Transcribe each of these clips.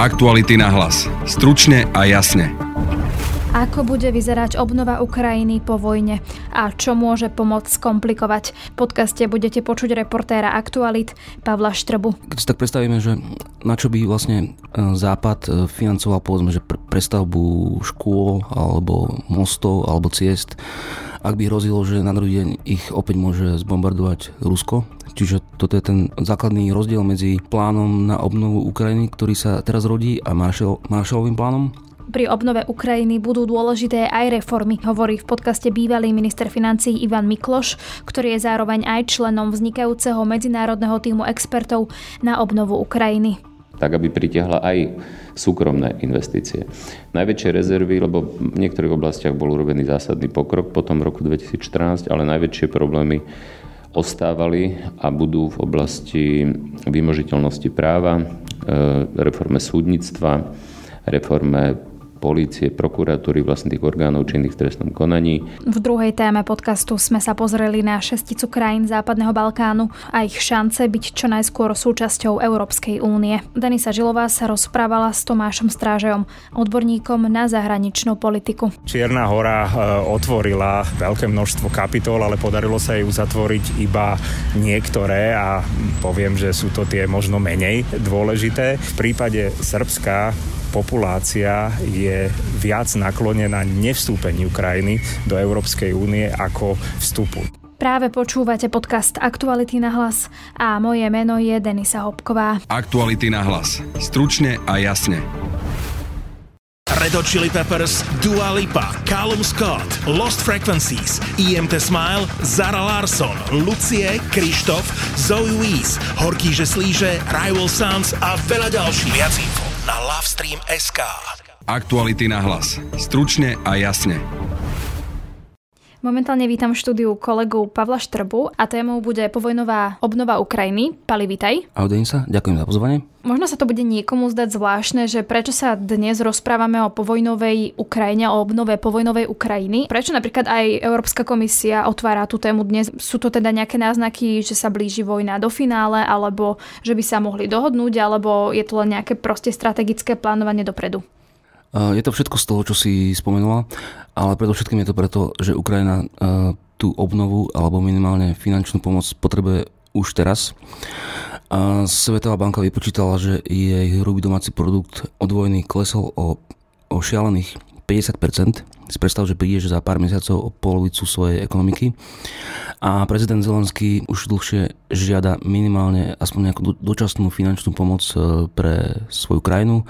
Aktuality na hlas. Stručne a jasne. Ako bude vyzerať obnova Ukrajiny po vojne a čo môže pomôcť skomplikovať? V podcaste budete počuť reportéra Aktualit Pavla Štrbu. Keď si tak predstavíme, že na čo by vlastne e, Západ e, financoval povedzme, že prestavbu škôl alebo mostov alebo ciest, ak by hrozilo, že na druhý deň ich opäť môže zbombardovať Rusko, Čiže toto je ten základný rozdiel medzi plánom na obnovu Ukrajiny, ktorý sa teraz rodí a Marshall, Marshallovým plánom, pri obnove Ukrajiny budú dôležité aj reformy, hovorí v podcaste bývalý minister financí Ivan Mikloš, ktorý je zároveň aj členom vznikajúceho medzinárodného týmu expertov na obnovu Ukrajiny tak aby pritiahla aj súkromné investície. Najväčšie rezervy, lebo v niektorých oblastiach bol urobený zásadný pokrok po tom roku 2014, ale najväčšie problémy ostávali a budú v oblasti vymožiteľnosti práva, e, reforme súdnictva, reforme polície, prokuratúry, vlastne tých orgánov činných v trestnom konaní. V druhej téme podcastu sme sa pozreli na šesticu krajín Západného Balkánu a ich šance byť čo najskôr súčasťou Európskej únie. Denisa Žilová sa rozprávala s Tomášom Strážejom, odborníkom na zahraničnú politiku. Čierna hora e, otvorila veľké množstvo kapitol, ale podarilo sa jej uzatvoriť iba niektoré a poviem, že sú to tie možno menej dôležité. V prípade Srbska populácia je viac naklonená nevstúpeniu krajiny do Európskej únie ako vstupu. Práve počúvate podcast Aktuality na hlas a moje meno je Denisa Hopková. Aktuality na hlas. Stručne a jasne. Red Hot Chili Peppers, Dua Lipa, Callum Scott, Lost Frequencies, EMT Smile, Zara Larson, Lucie, Krištof, Zoe Wees, Horký že slíže, Rival Sons a veľa ďalších. Viac info na Lovestream.sk Aktuality na hlas. Stručne a jasne. Momentálne vítam v štúdiu kolegu Pavla Štrbu a témou bude povojnová obnova Ukrajiny. Pali, vitaj. Ahoj, sa, ďakujem za pozvanie. Možno sa to bude niekomu zdať zvláštne, že prečo sa dnes rozprávame o povojnovej Ukrajine, o obnove povojnovej Ukrajiny. Prečo napríklad aj Európska komisia otvára tú tému dnes? Sú to teda nejaké náznaky, že sa blíži vojna do finále, alebo že by sa mohli dohodnúť, alebo je to len nejaké proste strategické plánovanie dopredu? Je to všetko z toho, čo si spomenula, ale predovšetkým je to preto, že Ukrajina tú obnovu alebo minimálne finančnú pomoc potrebuje už teraz. Svetová banka vypočítala, že jej hrubý domáci produkt od vojny klesol o, o šialených 50%. Si predstav, že príde že za pár mesiacov o polovicu svojej ekonomiky. A prezident Zelenský už dlhšie žiada minimálne aspoň nejakú dočasnú finančnú pomoc e, pre svoju krajinu.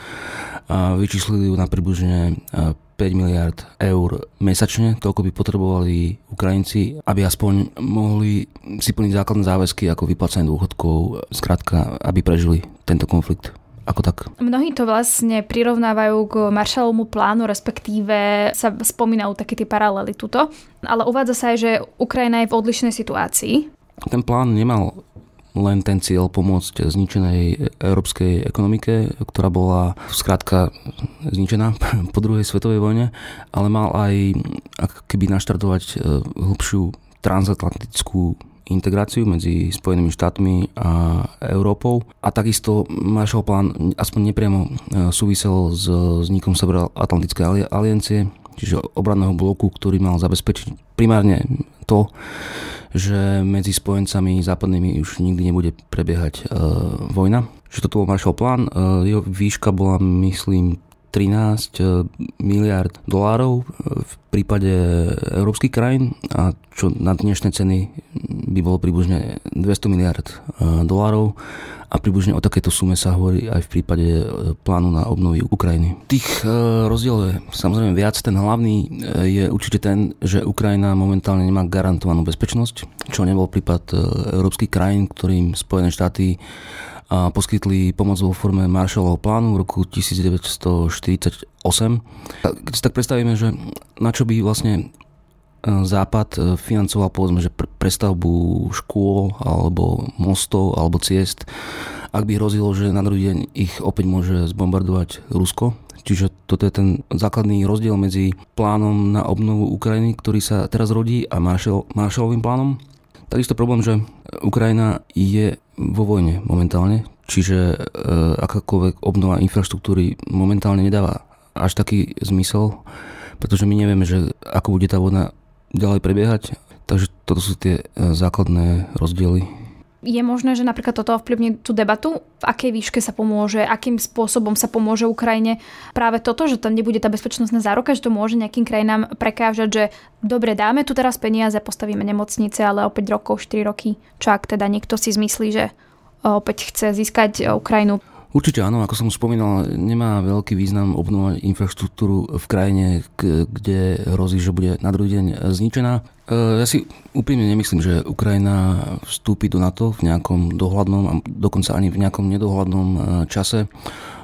Vyčíslili ju na približne 5 e, miliard eur mesačne, toľko by potrebovali Ukrajinci, aby aspoň mohli si plniť základné záväzky ako vyplácanie dôchodkov, skrátka, aby prežili tento konflikt ako tak. Mnohí to vlastne prirovnávajú k Marshallovmu plánu, respektíve sa spomínajú také tie paralely tuto. Ale uvádza sa aj, že Ukrajina je v odlišnej situácii. Ten plán nemal len ten cieľ pomôcť zničenej európskej ekonomike, ktorá bola skrátka zničená po druhej svetovej vojne, ale mal aj keby naštartovať e, hlbšiu transatlantickú integráciu medzi Spojenými štátmi a Európou. A takisto Marshall plán aspoň nepriamo e, súvisel s vznikom Severoatlantickej aliancie, čiže obranného bloku, ktorý mal zabezpečiť primárne to, že medzi spojencami západnými už nikdy nebude prebiehať e, vojna. Že toto bol Marshall plán, e, jeho výška bola myslím 13 eh, miliard dolárov eh, v prípade európskych krajín a čo na dnešné ceny by bolo približne 200 miliard eh, dolárov a približne o takéto sume sa hovorí aj v prípade plánu na obnovy Ukrajiny. Tých rozdielov je samozrejme viac. Ten hlavný je určite ten, že Ukrajina momentálne nemá garantovanú bezpečnosť, čo nebol prípad európskych krajín, ktorým Spojené štáty a poskytli pomoc vo forme Marshallovho plánu v roku 1948. Keď si tak predstavíme, že na čo by vlastne e, Západ e, financoval povedzme, že prestavbu škôl alebo mostov alebo ciest, ak by hrozilo, že na druhý deň ich opäť môže zbombardovať Rusko. Čiže toto je ten základný rozdiel medzi plánom na obnovu Ukrajiny, ktorý sa teraz rodí a Marshall, Marshallovým plánom. Takisto problém, že Ukrajina je vo vojne momentálne, čiže e, akákoľvek obnova infraštruktúry momentálne nedáva až taký zmysel, pretože my nevieme, že ako bude tá vojna ďalej prebiehať, takže toto sú tie e, základné rozdiely je možné, že napríklad toto ovplyvní tú debatu? V akej výške sa pomôže? Akým spôsobom sa pomôže Ukrajine? Práve toto, že tam nebude tá bezpečnostná zároka, že to môže nejakým krajinám prekážať, že dobre, dáme tu teraz peniaze, postavíme nemocnice, ale o 5 rokov, 4 roky, čo ak teda niekto si zmyslí, že opäť chce získať Ukrajinu Určite áno, ako som spomínal, nemá veľký význam obnovať infraštruktúru v krajine, kde hrozí, že bude na druhý deň zničená. E, ja si úprimne nemyslím, že Ukrajina vstúpi do NATO v nejakom dohľadnom a dokonca ani v nejakom nedohľadnom e, čase.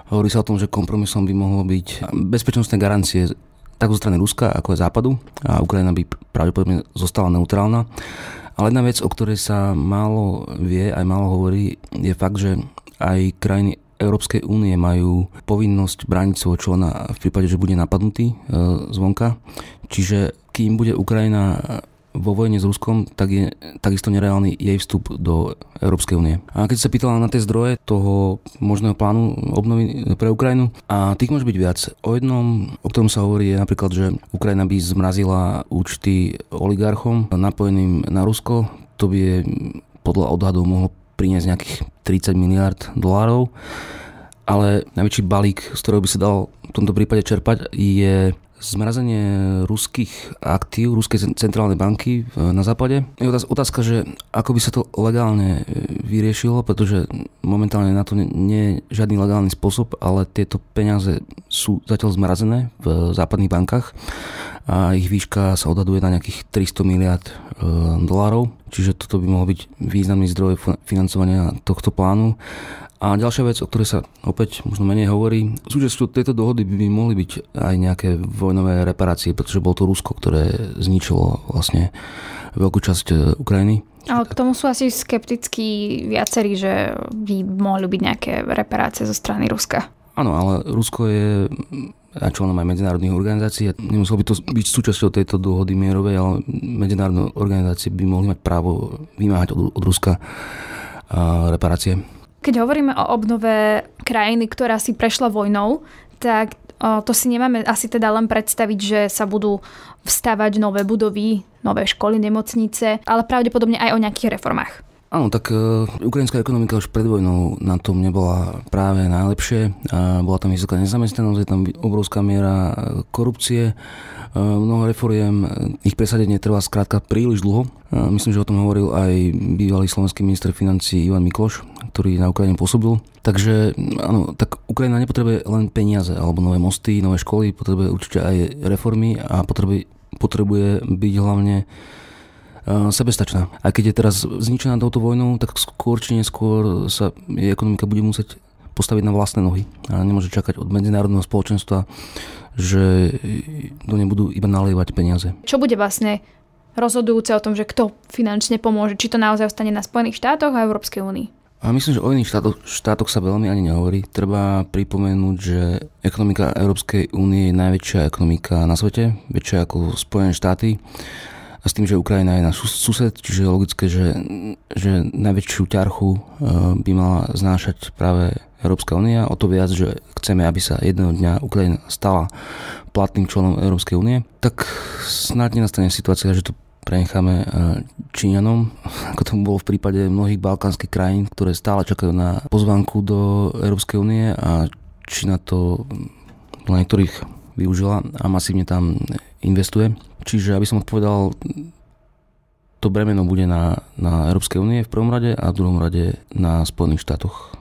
Hovorí sa o tom, že kompromisom by mohlo byť bezpečnostné garancie tak zo strany Ruska, ako aj Západu a Ukrajina by pravdepodobne zostala neutrálna. Ale jedna vec, o ktorej sa málo vie, aj málo hovorí, je fakt, že aj krajiny Európskej únie majú povinnosť brániť svojho člena v prípade, že bude napadnutý e, zvonka. Čiže kým bude Ukrajina vo vojne s Ruskom, tak je takisto nereálny jej vstup do Európskej únie. A keď sa pýtala na tie zdroje toho možného plánu obnovy pre Ukrajinu, a tých môže byť viac. O jednom, o ktorom sa hovorí, je napríklad, že Ukrajina by zmrazila účty oligarchom napojeným na Rusko. To by podľa odhadov mohlo priniesť nejakých 30 miliard dolárov, ale najväčší balík, z ktorého by sa dal v tomto prípade čerpať, je zmrazenie ruských aktív, ruskej centrálnej banky na západe. Je otázka, že ako by sa to legálne e, vyriešilo, pretože momentálne na to nie je žiadny legálny spôsob, ale tieto peniaze sú zatiaľ zmrazené v západných bankách a ich výška sa odhaduje na nejakých 300 miliard e, dolárov, čiže toto by mohol byť významný zdroj financovania tohto plánu. A ďalšia vec, o ktorej sa opäť možno menej hovorí, súčasťou tejto dohody by mohli byť aj nejaké vojnové reparácie, pretože bolo to Rusko, ktoré zničilo vlastne veľkú časť e, Ukrajiny. Ale k tomu sú asi skeptickí viacerí, že by mohli byť nejaké reparácie zo strany Ruska. Áno, ale Rusko je a členom aj medzinárodných organizácií. Nemuselo by to byť súčasťou tejto dohody mierovej, ale medzinárodné organizácie by mohli mať právo vymáhať od, od Ruska reparácie. Keď hovoríme o obnove krajiny, ktorá si prešla vojnou, tak to si nemáme asi teda len predstaviť, že sa budú vstavať nové budovy, nové školy, nemocnice, ale pravdepodobne aj o nejakých reformách. Áno, tak uh, ukrajinská ekonomika už pred vojnou na tom nebola práve najlepšie. Uh, bola tam vysoká nezamestnanosť, je tam obrovská miera e, korupcie, uh, mnoho reforiem, ich presadenie trvá skrátka príliš dlho. Uh, myslím, že o tom hovoril aj bývalý slovenský minister financí Ivan Mikloš, ktorý na Ukrajine pôsobil. Takže áno, tak Ukrajina nepotrebuje len peniaze alebo nové mosty, nové školy, potrebuje určite aj reformy a potrebuje, potrebuje byť hlavne sebestačná. Aj keď je teraz zničená touto vojnou, tak skôr či neskôr sa jej ekonomika bude musieť postaviť na vlastné nohy. A nemôže čakať od medzinárodného spoločenstva, že do nej budú iba nalievať peniaze. Čo bude vlastne rozhodujúce o tom, že kto finančne pomôže? Či to naozaj ostane na Spojených štátoch a Európskej únii? A myslím, že o iných štátoch, štátoch sa veľmi ani nehovorí. Treba pripomenúť, že ekonomika Európskej únie je najväčšia ekonomika na svete, väčšia ako Spojené štáty a s tým, že Ukrajina je náš sused, čiže je logické, že, že najväčšiu ťarchu e, by mala znášať práve Európska únia. O to viac, že chceme, aby sa jedného dňa Ukrajina stala platným členom Európskej únie, tak snáď nenastane situácia, že to prenecháme e, Číňanom, ako to bolo v prípade mnohých balkánskych krajín, ktoré stále čakajú na pozvánku do Európskej únie a Čína to na niektorých využila a masívne tam investuje. Čiže aby som odpovedal, to bremeno bude na, na Európskej únie v prvom rade a v druhom rade na Spojených štátoch.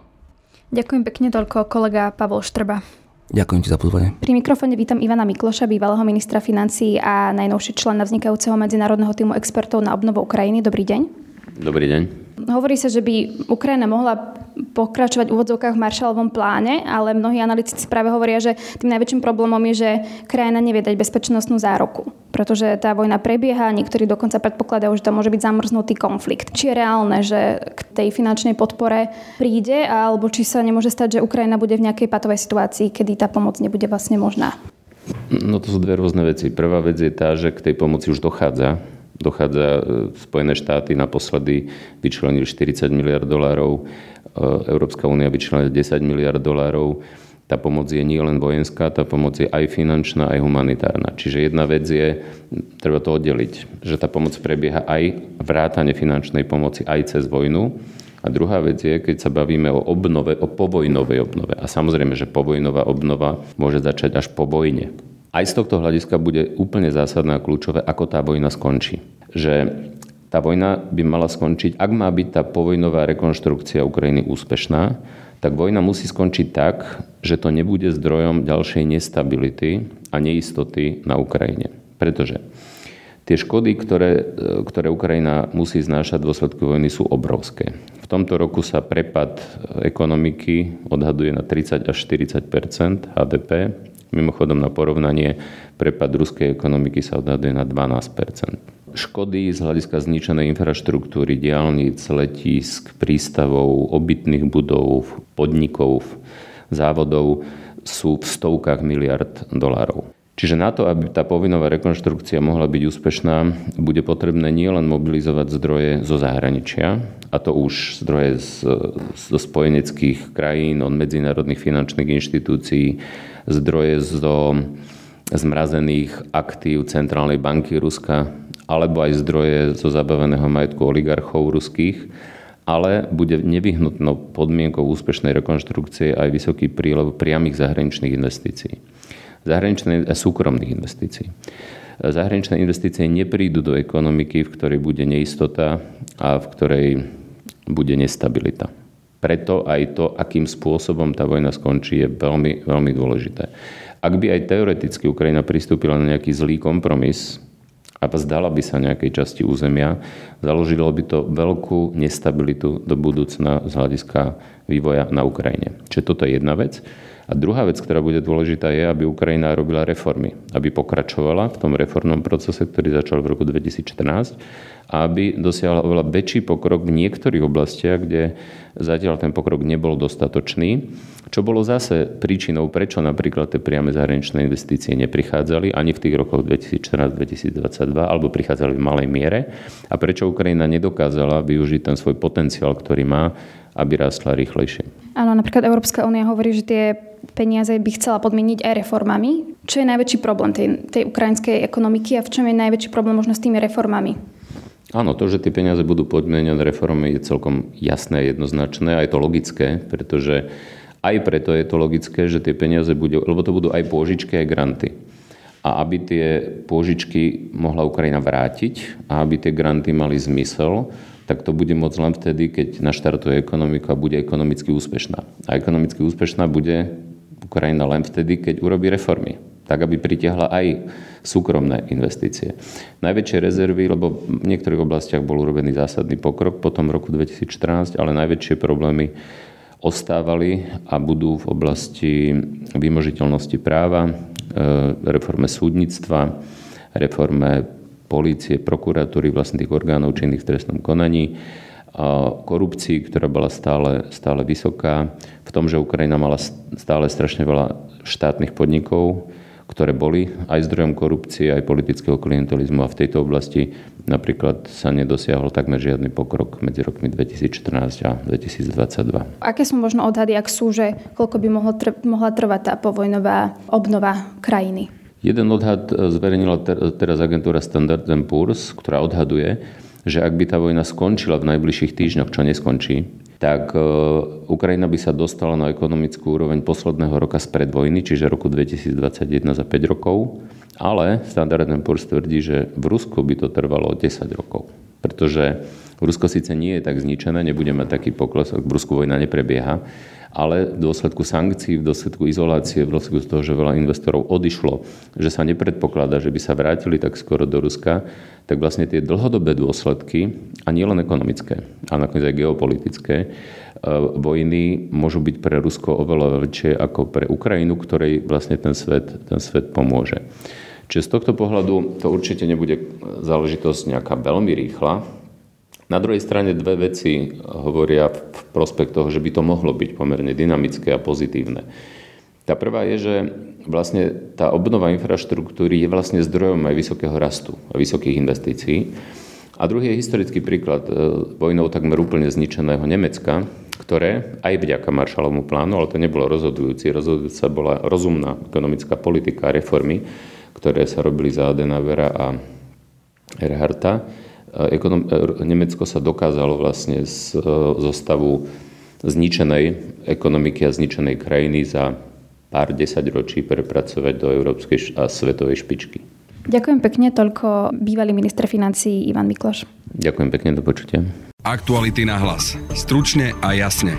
Ďakujem pekne toľko kolega Pavol Štrba. Ďakujem ti za pozvanie. Pri mikrofóne vítam Ivana Mikloša, bývalého ministra financií a najnovší člen vznikajúceho medzinárodného týmu expertov na obnovu Ukrajiny. Dobrý deň. Dobrý deň. Hovorí sa, že by Ukrajina mohla pokračovať v úvodzovkách v Marshallovom pláne, ale mnohí analytici práve hovoria, že tým najväčším problémom je, že krajina nevie dať bezpečnostnú zároku, pretože tá vojna prebieha, niektorí dokonca predpokladajú, že to môže byť zamrznutý konflikt. Či je reálne, že k tej finančnej podpore príde, alebo či sa nemôže stať, že Ukrajina bude v nejakej patovej situácii, kedy tá pomoc nebude vlastne možná? No to sú dve rôzne veci. Prvá vec je tá, že k tej pomoci už dochádza dochádza, e, Spojené štáty naposledy vyčlenili 40 miliard dolárov Európska únia vyčlenila 10 miliard dolárov tá pomoc je nie len vojenská, tá pomoc je aj finančná, aj humanitárna. Čiže jedna vec je, treba to oddeliť, že tá pomoc prebieha aj vrátane finančnej pomoci aj cez vojnu. A druhá vec je, keď sa bavíme o obnove, o povojnovej obnove. A samozrejme, že povojnová obnova môže začať až po vojne. Aj z tohto hľadiska bude úplne zásadné a kľúčové, ako tá vojna skončí. Že tá vojna by mala skončiť, ak má byť tá povojnová rekonštrukcia Ukrajiny úspešná, tak vojna musí skončiť tak, že to nebude zdrojom ďalšej nestability a neistoty na Ukrajine. Pretože tie škody, ktoré, ktoré Ukrajina musí znášať v dôsledku vojny, sú obrovské. V tomto roku sa prepad ekonomiky odhaduje na 30 až 40% HDP. Mimochodom na porovnanie, prepad ruskej ekonomiky sa odhaduje na 12% škody z hľadiska zničenej infraštruktúry, diálnic, letisk, prístavov, obytných budov, podnikov, závodov sú v stovkách miliard dolárov. Čiže na to, aby tá povinnová rekonštrukcia mohla byť úspešná, bude potrebné nielen mobilizovať zdroje zo zahraničia, a to už zdroje zo spojeneckých krajín, od medzinárodných finančných inštitúcií, zdroje zo zmrazených aktív Centrálnej banky Ruska, alebo aj zdroje zo zabaveného majetku oligarchov ruských, ale bude nevyhnutnou podmienkou úspešnej rekonštrukcie aj vysoký prílev priamých zahraničných investícií. Zahraničných a súkromných investícií. Zahraničné investície neprídu do ekonomiky, v ktorej bude neistota a v ktorej bude nestabilita. Preto aj to, akým spôsobom tá vojna skončí, je veľmi, veľmi dôležité. Ak by aj teoreticky Ukrajina pristúpila na nejaký zlý kompromis, a zdala by sa nejakej časti územia, založilo by to veľkú nestabilitu do budúcna z hľadiska vývoja na Ukrajine. Čiže toto je jedna vec. A druhá vec, ktorá bude dôležitá, je, aby Ukrajina robila reformy. Aby pokračovala v tom reformnom procese, ktorý začal v roku 2014 a aby dosiahla oveľa väčší pokrok v niektorých oblastiach, kde zatiaľ ten pokrok nebol dostatočný. Čo bolo zase príčinou, prečo napríklad tie priame zahraničné investície neprichádzali ani v tých rokoch 2014-2022, alebo prichádzali v malej miere a prečo Ukrajina nedokázala využiť ten svoj potenciál, ktorý má, aby rástla rýchlejšie. Áno, napríklad Európska únia hovorí, že tie peniaze by chcela podmieniť aj reformami. Čo je najväčší problém tej, tej ukrajinskej ekonomiky a v čom je najväčší problém možno s tými reformami? Áno, to, že tie peniaze budú podmienené reformy je celkom jasné a jednoznačné a je to logické, pretože aj preto je to logické, že tie peniaze budú, lebo to budú aj pôžičky, aj granty. A aby tie pôžičky mohla Ukrajina vrátiť a aby tie granty mali zmysel, tak to bude môcť len vtedy, keď naštartuje ekonomiku a bude ekonomicky úspešná. A ekonomicky úspešná bude Ukrajina len vtedy, keď urobí reformy tak aby pritiahla aj súkromné investície. Najväčšie rezervy, lebo v niektorých oblastiach bol urobený zásadný pokrok po tom roku 2014, ale najväčšie problémy ostávali a budú v oblasti vymožiteľnosti práva, e, reforme súdnictva, reforme polície, prokuratúry, vlastných orgánov činných v trestnom konaní, korupcii, ktorá bola stále, stále vysoká, v tom, že Ukrajina mala stále strašne veľa štátnych podnikov, ktoré boli aj zdrojom korupcie, aj politického klientelizmu a v tejto oblasti napríklad sa nedosiahol takmer žiadny pokrok medzi rokmi 2014 a 2022. Aké sú možno odhady, ak sú, že koľko by mohla trvať tá povojnová obnova krajiny? Jeden odhad e, zverejnila teraz agentúra Standard Poor's, ktorá odhaduje, že ak by tá vojna skončila v najbližších týždňoch, čo neskončí, tak e, Ukrajina by sa dostala na ekonomickú úroveň posledného roka spred vojny, čiže roku 2021 za 5 rokov. Ale Standard Poor's tvrdí, že v Rusku by to trvalo 10 rokov. Pretože Rusko síce nie je tak zničené, nebude mať taký pokles, ak v Rusku vojna neprebieha, ale v dôsledku sankcií, v dôsledku izolácie, v dôsledku toho, že veľa investorov odišlo, že sa nepredpokladá, že by sa vrátili tak skoro do Ruska, tak vlastne tie dlhodobé dôsledky, a nielen ekonomické, a nakoniec aj geopolitické, e, vojny môžu byť pre Rusko oveľa väčšie ako pre Ukrajinu, ktorej vlastne ten svet, ten svet pomôže. Čiže z tohto pohľadu to určite nebude záležitosť nejaká veľmi rýchla, na druhej strane dve veci hovoria v prospekt toho, že by to mohlo byť pomerne dynamické a pozitívne. Tá prvá je, že vlastne tá obnova infraštruktúry je vlastne zdrojom aj vysokého rastu a vysokých investícií. A druhý je historický príklad vojnou takmer úplne zničeného Nemecka, ktoré aj vďaka Marshallovmu plánu, ale to nebolo rozhodujúci, rozhodujúca bola rozumná ekonomická politika a reformy, ktoré sa robili za Adenauera a Erharta. Ekonom, Nemecko sa dokázalo vlastne z, zo stavu zničenej ekonomiky a zničenej krajiny za pár desaťročí prepracovať do európskej a svetovej špičky. Ďakujem pekne, toľko bývalý minister financí Ivan Mikloš. Ďakujem pekne, do počutia. Aktuality na hlas. Stručne a jasne.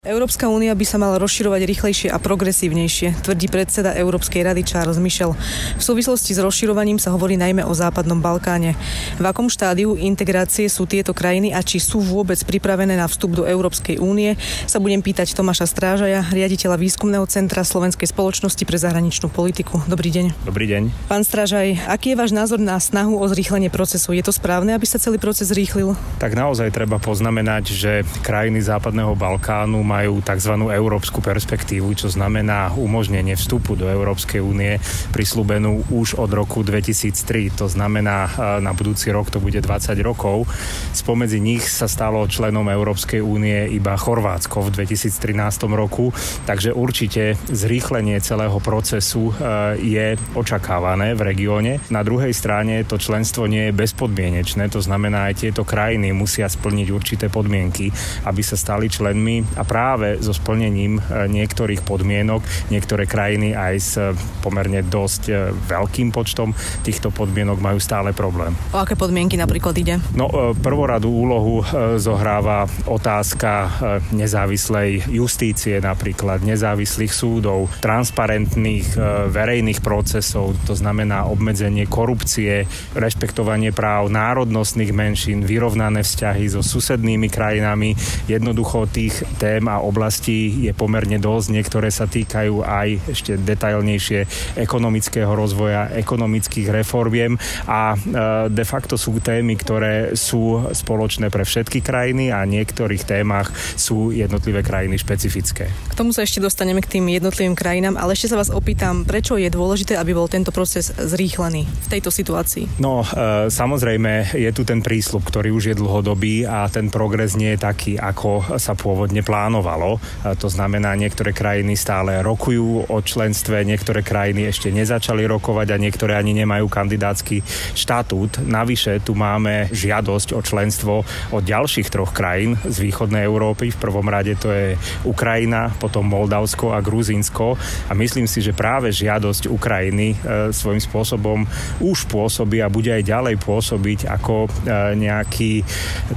Európska únia by sa mala rozširovať rýchlejšie a progresívnejšie, tvrdí predseda Európskej rady Charles Michel. V súvislosti s rozširovaním sa hovorí najmä o Západnom Balkáne. V akom štádiu integrácie sú tieto krajiny a či sú vôbec pripravené na vstup do Európskej únie, sa budem pýtať Tomáša Strážaja, riaditeľa výskumného centra Slovenskej spoločnosti pre zahraničnú politiku. Dobrý deň. Dobrý deň. Pán Strážaj, aký je váš názor na snahu o zrýchlenie procesu? Je to správne, aby sa celý proces zrýchlil? Tak naozaj treba poznamenať, že krajiny Západného Balkánu majú tzv. európsku perspektívu, čo znamená umožnenie vstupu do Európskej únie prislúbenú už od roku 2003. To znamená, na budúci rok to bude 20 rokov. Spomedzi nich sa stalo členom Európskej únie iba Chorvátsko v 2013 roku, takže určite zrýchlenie celého procesu je očakávané v regióne. Na druhej strane to členstvo nie je bezpodmienečné, to znamená aj tieto krajiny musia splniť určité podmienky, aby sa stali členmi a práve práve so splnením e, niektorých podmienok niektoré krajiny aj s e, pomerne dosť e, veľkým počtom týchto podmienok majú stále problém. O aké podmienky napríklad ide? No, prvoradú úlohu zohráva otázka nezávislej justície napríklad, nezávislých súdov, transparentných verejných procesov, to znamená obmedzenie korupcie, rešpektovanie práv národnostných menšín, vyrovnané vzťahy so susednými krajinami. Jednoducho tých tém a oblastí je pomerne dosť. Niektoré sa týkajú aj ešte detailnejšie ekonomického rozvoja, ekonomických reformiem a e, de facto sú témy, ktoré sú spoločné pre všetky krajiny a niektorých témach sú jednotlivé krajiny špecifické. K tomu sa ešte dostaneme k tým jednotlivým krajinám, ale ešte sa vás opýtam, prečo je dôležité, aby bol tento proces zrýchlený v tejto situácii? No, e, samozrejme, je tu ten prísľub, ktorý už je dlhodobý a ten progres nie je taký, ako sa pôvodne plánoval plánovalo. To znamená, niektoré krajiny stále rokujú o členstve, niektoré krajiny ešte nezačali rokovať a niektoré ani nemajú kandidátsky štatút. Navyše tu máme žiadosť o členstvo od ďalších troch krajín z východnej Európy. V prvom rade to je Ukrajina, potom Moldavsko a Gruzínsko. A myslím si, že práve žiadosť Ukrajiny e, svojím spôsobom už pôsobí a bude aj ďalej pôsobiť ako e, nejaký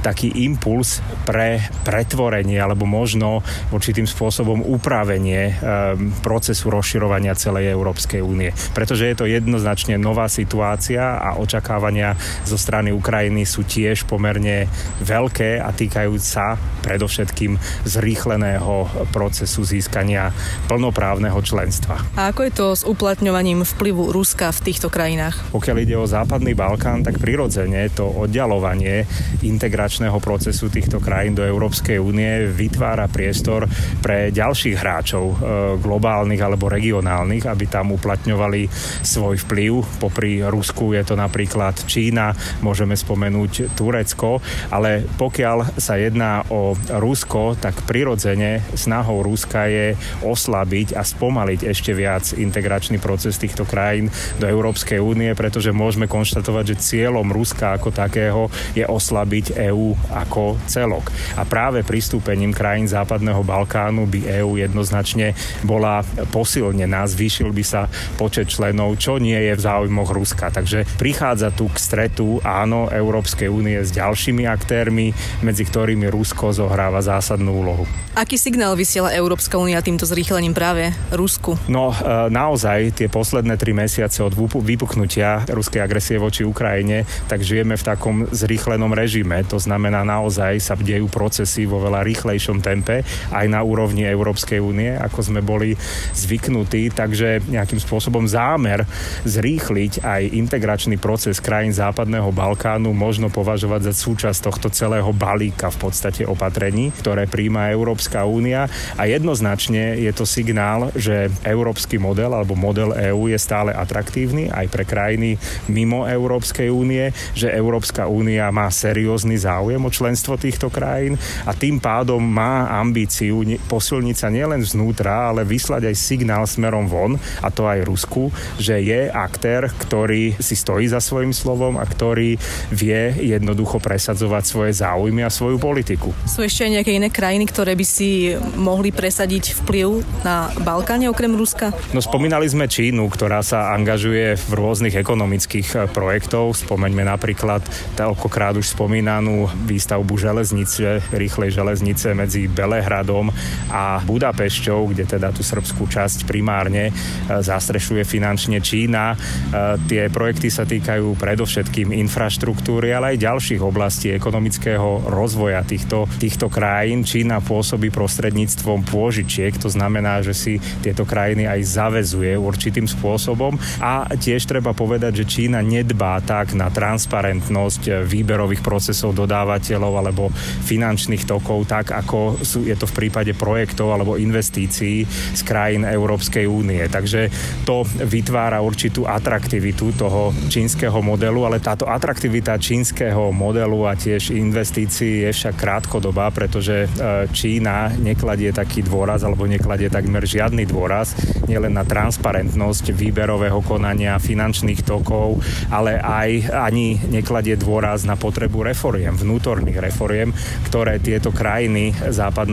taký impuls pre pretvorenie alebo možno určitým spôsobom upravenie ehm, procesu rozširovania celej Európskej únie. Pretože je to jednoznačne nová situácia a očakávania zo strany Ukrajiny sú tiež pomerne veľké a týkajú sa predovšetkým zrýchleného procesu získania plnoprávneho členstva. A ako je to s uplatňovaním vplyvu Ruska v týchto krajinách? Pokiaľ ide o západný Balkán, tak prirodzene to oddialovanie integračného procesu týchto krajín do Európskej únie vytvára pri priestor pre ďalších hráčov e, globálnych alebo regionálnych, aby tam uplatňovali svoj vplyv. Popri Rusku je to napríklad Čína, môžeme spomenúť Turecko, ale pokiaľ sa jedná o Rusko, tak prirodzene snahou Ruska je oslabiť a spomaliť ešte viac integračný proces týchto krajín do Európskej únie, pretože môžeme konštatovať, že cieľom Ruska ako takého je oslabiť EÚ ako celok. A práve pristúpením krajín západu západného Balkánu by EÚ jednoznačne bola posilnená, zvýšil by sa počet členov, čo nie je v záujmoch Ruska. Takže prichádza tu k stretu, áno, Európskej únie s ďalšími aktérmi, medzi ktorými Rusko zohráva zásadnú úlohu. Aký signál vysiela Európska únia týmto zrýchlením práve Rusku? No, e, naozaj tie posledné tri mesiace od vypuknutia ruskej agresie voči Ukrajine, tak žijeme v takom zrýchlenom režime. To znamená, naozaj sa dejú procesy vo veľa rýchlejšom tempe aj na úrovni Európskej únie, ako sme boli zvyknutí, takže nejakým spôsobom zámer zrýchliť aj integračný proces krajín Západného Balkánu možno považovať za súčasť tohto celého balíka v podstate opatrení, ktoré príjma Európska únia. A jednoznačne je to signál, že európsky model alebo model EÚ je stále atraktívny aj pre krajiny mimo Európskej únie, že Európska únia má seriózny záujem o členstvo týchto krajín a tým pádom má ambíciu posilniť sa nielen znútra, ale vyslať aj signál smerom von, a to aj Rusku, že je aktér, ktorý si stojí za svojim slovom a ktorý vie jednoducho presadzovať svoje záujmy a svoju politiku. Sú ešte aj nejaké iné krajiny, ktoré by si mohli presadiť vplyv na Balkáne okrem Ruska? No spomínali sme Čínu, ktorá sa angažuje v rôznych ekonomických eh, projektov. Spomeňme napríklad toľkokrát už spomínanú výstavbu železnice, rýchlej železnice medzi Belehradom a Budapešťou, kde teda tú srbskú časť primárne eh, zastrešuje finančne Čína. Eh, tie projekty sa týkajú predovšetkým infraštruktúry, ale aj ďalších oblastí ekonomického rozvoja týchto, týchto krajín. Čína pôsobí prostredníctvom pôžičiek, to znamená, že si tieto krajiny aj zavezuje určitým spôsobom a tiež treba povedať, že Čína nedbá tak na transparentnosť výberových procesov dodávateľov alebo finančných tokov, tak ako sú, je to v prípade projektov alebo investícií z krajín Európskej únie. Takže to vytvára určitú atraktivitu toho čínskeho modelu, ale táto atraktivita čínskeho modelu a tiež investícií je však krátkodobá, pretože e, Čína nekladie taký dôraz alebo nekladie takmer žiadny dôraz nielen na transparentnosť výberového konania finančných tokov, ale aj ani nekladie dôraz na potrebu reforiem, vnútorných reforiem, ktoré tieto krajiny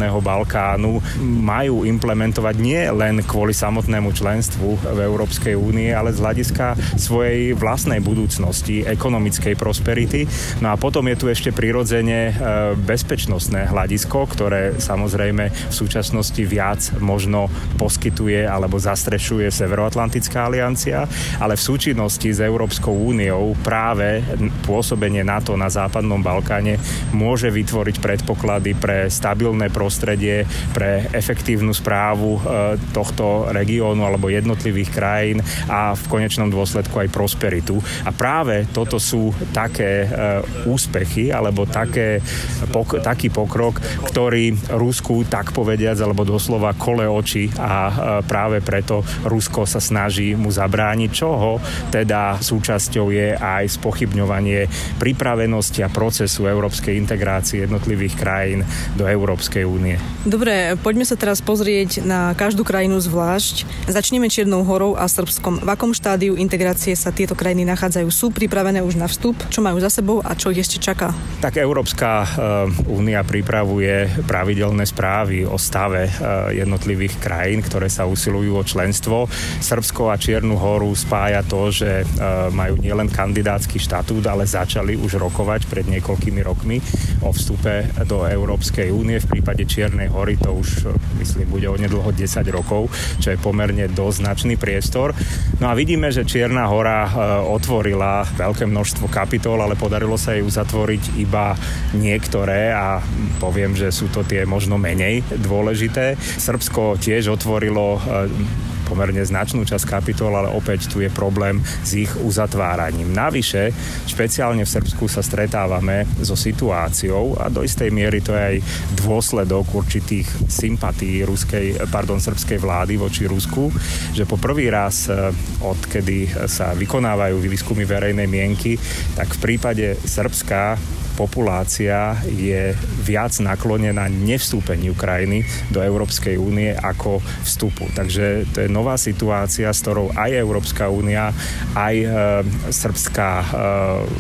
západného Balkánu majú implementovať nie len kvôli samotnému členstvu v Európskej únie, ale z hľadiska svojej vlastnej budúcnosti, ekonomickej prosperity. No a potom je tu ešte prirodzene e, bezpečnostné hľadisko, ktoré samozrejme v súčasnosti viac možno poskytuje alebo zastrešuje Severoatlantická aliancia, ale v súčinnosti s Európskou úniou práve pôsobenie NATO na Západnom Balkáne môže vytvoriť predpoklady pre stabilné prostredie, pre efektívnu správu e, tohto regiónu alebo jednotlivých krajín a v konečnom dôsledku aj prosperitu. A práve toto sú také e, úspechy alebo také, pok- taký pokrok, ktorý Rusku tak povediac alebo doslova kole oči a e, práve preto Rusko sa snaží mu zabrániť, čoho teda súčasťou je aj spochybňovanie pripravenosti a procesu európskej integrácie jednotlivých krajín do Európskej únie. Dobre, poďme sa teraz pozrieť na každú krajinu zvlášť. Začneme Čiernou horou a Srbskom. V akom štádiu integrácie sa tieto krajiny nachádzajú? Sú pripravené už na vstup? Čo majú za sebou a čo ich ešte čaká? Tak Európska eh, únia pripravuje pravidelné správy o stave eh, jednotlivých krajín, ktoré sa usilujú o členstvo. Srbsko a Čiernu horu spája to, že eh, majú nielen kandidátsky štatút, ale začali už rokovať pred niekoľkými rokmi o vstupe do Európskej únie. V prípade Čiernej hory to už, myslím, bude onedlho 10 rokov, čo je pomerne dosť značný priestor. No a vidíme, že Čierna hora otvorila veľké množstvo kapitol, ale podarilo sa jej uzatvoriť iba niektoré a poviem, že sú to tie možno menej dôležité. Srbsko tiež otvorilo pomerne značnú časť kapitol, ale opäť tu je problém s ich uzatváraním. Navyše, špeciálne v Srbsku sa stretávame so situáciou a do istej miery to je aj dôsledok určitých sympatí ruskej, pardon, srbskej vlády voči Rusku, že po prvý raz, eh, odkedy sa vykonávajú výskumy verejnej mienky, tak v prípade Srbska populácia je viac naklonená nevstúpeniu krajiny do Európskej únie ako vstupu. Takže to je nová situácia, s ktorou aj Európska únia, aj e, srbská e,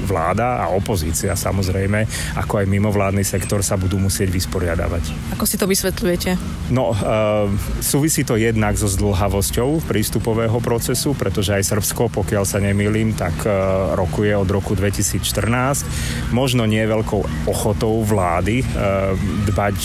vláda a opozícia samozrejme, ako aj mimovládny sektor sa budú musieť vysporiadavať. Ako si to vysvetľujete? No, e, súvisí to jednak so zdlhavosťou prístupového procesu, pretože aj Srbsko, pokiaľ sa nemýlim, tak e, rokuje od roku 2014. Možno nie veľkou ochotou vlády dbať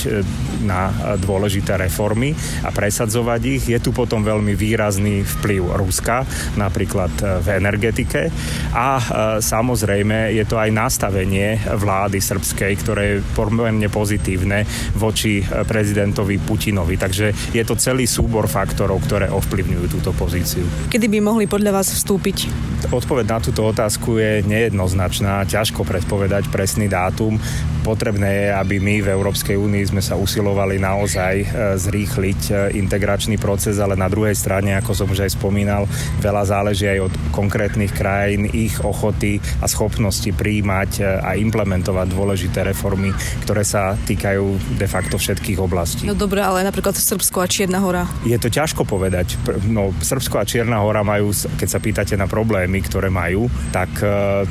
na dôležité reformy a presadzovať ich. Je tu potom veľmi výrazný vplyv Ruska, napríklad v energetike a samozrejme je to aj nastavenie vlády srbskej, ktoré je pomerne pozitívne voči prezidentovi Putinovi. Takže je to celý súbor faktorov, ktoré ovplyvňujú túto pozíciu. Kedy by mohli podľa vás vstúpiť? Odpoveď na túto otázku je nejednoznačná, ťažko predpovedať presný dátum. Potrebné je, aby my v Európskej únii sme sa usilovali naozaj e, zrýchliť e, integračný proces, ale na druhej strane, ako som už aj spomínal, veľa záleží aj od konkrétnych krajín, ich ochoty a schopnosti príjmať e, a implementovať dôležité reformy, ktoré sa týkajú de facto všetkých oblastí. No dobré, ale napríklad Srbsko a Čierna hora. Je to ťažko povedať. No, Srbsko a Čierna hora majú, keď sa pýtate na problémy, ktoré majú, tak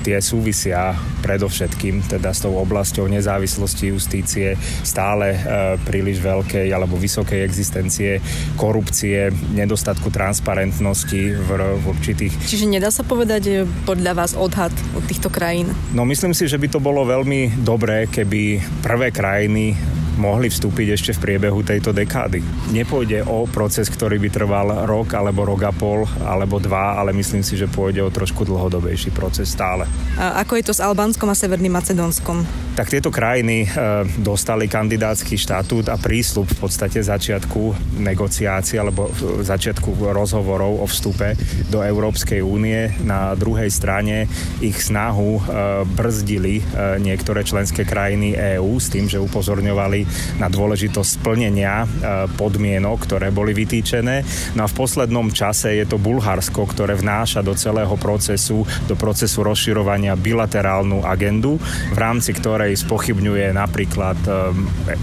tie súvisia predovšetkým teda s tou oblasťou nezávislosti justície, stále e, príliš veľkej alebo vysokej existencie korupcie, nedostatku transparentnosti v, v určitých... Čiže nedá sa povedať podľa vás odhad od týchto krajín? No myslím si, že by to bolo veľmi dobré, keby prvé krajiny mohli vstúpiť ešte v priebehu tejto dekády. Nepôjde o proces, ktorý by trval rok alebo rok a pol alebo dva, ale myslím si, že pôjde o trošku dlhodobejší proces stále. A ako je to s Albánskom a Severným Macedónskom? Tak tieto krajiny e, dostali kandidátsky štatút a prísľub v podstate začiatku negociácií alebo začiatku rozhovorov o vstupe do Európskej únie. Na druhej strane ich snahu e, brzdili e, niektoré členské krajiny EÚ s tým, že upozorňovali na dôležitosť splnenia e, podmienok, ktoré boli vytýčené. No a v poslednom čase je to Bulharsko, ktoré vnáša do celého procesu, do procesu rozširovania bilaterálnu agendu, v rámci ktorej spochybňuje napríklad e,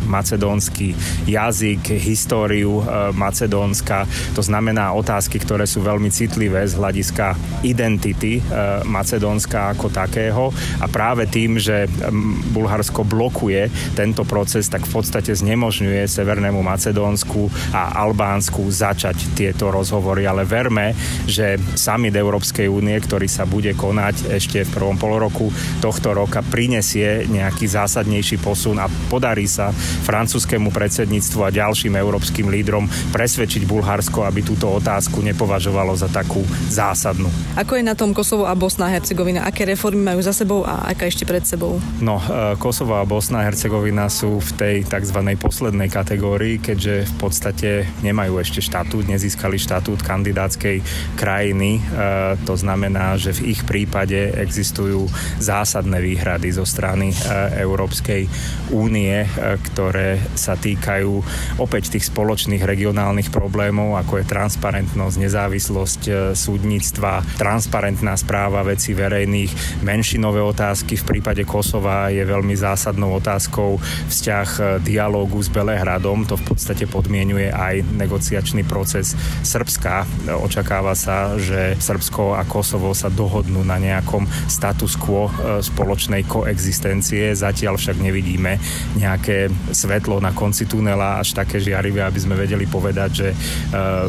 macedónsky jazyk, históriu e, Macedónska. To znamená otázky, ktoré sú veľmi citlivé z hľadiska identity Macedónska ako takého a práve tým, že Bulharsko blokuje tento proces, tak podstate znemožňuje Severnému Macedónsku a Albánsku začať tieto rozhovory, ale verme, že summit Európskej únie, ktorý sa bude konať ešte v prvom poloroku tohto roka, prinesie nejaký zásadnejší posun a podarí sa francúzskému predsedníctvu a ďalším európskym lídrom presvedčiť Bulharsko, aby túto otázku nepovažovalo za takú zásadnú. Ako je na tom Kosovo a Bosna a Hercegovina? Aké reformy majú za sebou a aká ešte pred sebou? No, e, Kosovo a Bosna a Hercegovina sú v tej tzv. poslednej kategórii, keďže v podstate nemajú ešte štatút, nezískali štatút kandidátskej krajiny. E, to znamená, že v ich prípade existujú zásadné výhrady zo strany e, Európskej únie, e, ktoré sa týkajú opäť tých spoločných regionálnych problémov, ako je transparentnosť, nezávislosť súdnictva, transparentná správa vecí verejných, menšinové otázky. V prípade Kosova je veľmi zásadnou otázkou vzťah dialógu s Belehradom. To v podstate podmienuje aj negociačný proces Srbska. Očakáva sa, že Srbsko a Kosovo sa dohodnú na nejakom status quo e, spoločnej koexistencie. Zatiaľ však nevidíme nejaké svetlo na konci tunela až také žiarivé, aby sme vedeli povedať, že e,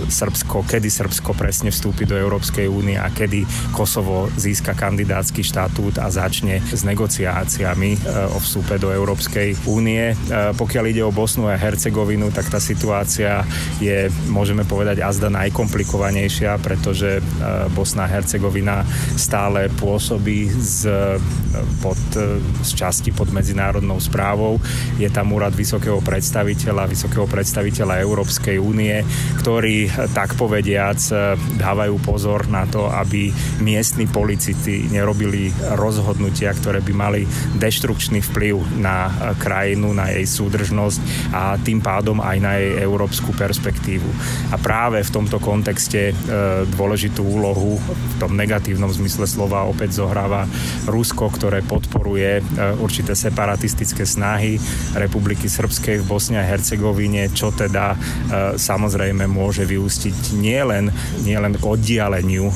Srbsko, kedy Srbsko presne vstúpi do Európskej únie a kedy Kosovo získa kandidátsky štatút a začne s negociáciami e, o vstupe do Európskej únie pokiaľ ide o Bosnu a Hercegovinu, tak tá situácia je, môžeme povedať, azda najkomplikovanejšia, pretože e, Bosna a Hercegovina stále pôsobí z, pod, e, z časti pod medzinárodnou správou. Je tam úrad vysokého predstaviteľa, vysokého predstaviteľa Európskej únie, ktorí, tak povediac, e, dávajú pozor na to, aby miestni policiti nerobili rozhodnutia, ktoré by mali deštrukčný vplyv na krajinu, na jej súdržnosť a tým pádom aj na jej európsku perspektívu. A práve v tomto kontexte e, dôležitú úlohu v tom negatívnom zmysle slova opäť zohráva Rusko, ktoré podporuje e, určité separatistické snahy Republiky Srbskej v Bosne a Hercegovine, čo teda e, samozrejme môže vyústiť nielen, nielen k oddialeniu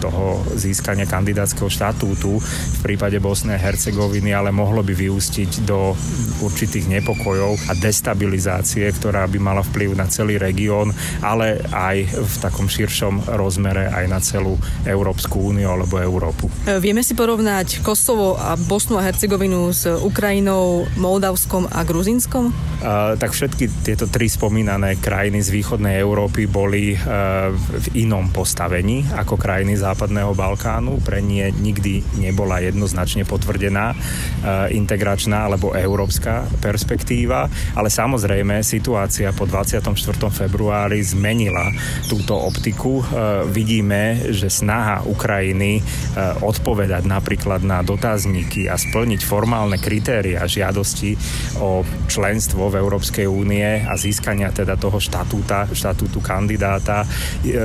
toho získania kandidátskeho štatútu v prípade Bosnej a Hercegoviny, ale mohlo by vyústiť do určitých nepokojov a destabilizácie, ktorá by mala vplyv na celý región, ale aj v takom širšom rozmere aj na celú Európsku úniu alebo Európu. E, vieme si porovnať Kosovo a Bosnu Bosnu a Hercegovinu s Ukrajinou, Moldavskom a Gruzinskom? Uh, tak všetky tieto tri spomínané krajiny z východnej Európy boli uh, v inom postavení ako krajiny západného Balkánu. Pre nie nikdy nebola jednoznačne potvrdená uh, integračná alebo európska perspektíva, ale samozrejme situácia po 24. februári zmenila túto optiku. Uh, vidíme, že snaha Ukrajiny uh, odpovedať napríklad na dotazníky a splniť formálne kritéria žiadosti o členstvo v Európskej únie a získania teda toho štatúta, štatútu kandidáta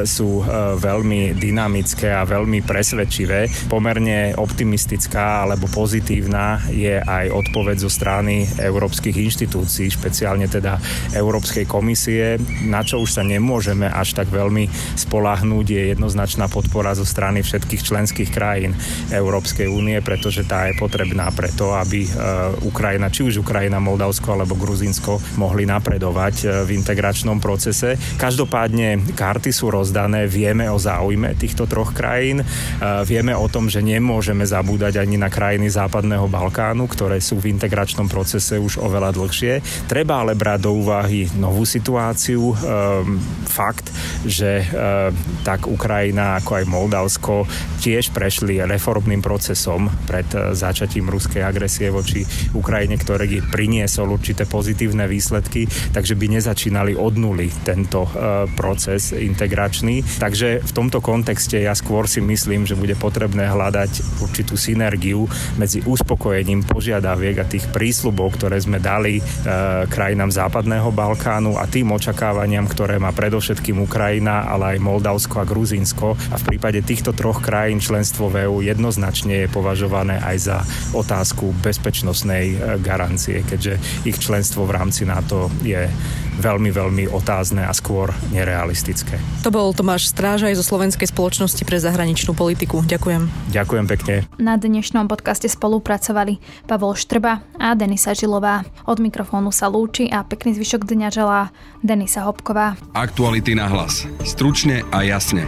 sú e, veľmi dynamické a veľmi presvedčivé. Pomerne optimistická alebo pozitívna je aj odpoveď zo strany európskych inštitúcií, špeciálne teda Európskej komisie, na čo už sa nemôžeme až tak veľmi spolahnúť, je jednoznačná podpora zo strany všetkých členských krajín Európskej únie, pretože tá je potrebná preto, aby e, Ukrajina, či už Ukrajina, Moldavsko alebo Gruzinsko mohli napredovať e, v integračnom procese. Každopádne karty sú rozdané, vieme o záujme týchto troch krajín, e, vieme o tom, že nemôžeme zabúdať ani na krajiny západného Balkánu, ktoré sú v integračnom procese už oveľa dlhšie. Treba ale brať do úvahy novú situáciu, fakt, že tak Ukrajina ako aj Moldavsko tiež prešli reformným procesom pred e, začatím ruskej agresie voči Ukrajine, ktorý priniesol určité pozitívne výsledky, takže by nezačínali od nuly tento e, proces integračný. Takže v tomto kontexte ja skôr si myslím, že bude potrebné hľadať určitú synergiu medzi uspokojením požiadaviek a tých prísľubov, ktoré sme dali e, krajinám západného Balkánu a tým očakávaniam, ktoré má predovšetkým Ukrajina, ale aj Moldavsko a Gruzínsko. A v prípade týchto troch krajín členstvo v EU jednoznačne je považované aj za otázku bezpečnostnej e, garancie, keďže ich členstvo v rámci NATO je veľmi, veľmi otázne a skôr nerealistické. To bol Tomáš Strážaj zo Slovenskej spoločnosti pre zahraničnú politiku. Ďakujem. Ďakujem pekne. Na dnešnom podcaste spolupracovali Pavol Štrba a Denisa Žilová. Od mikrofónu sa lúči a pekný zvyšok dňa želá Denisa Hopková. Aktuality na hlas. Stručne a jasne.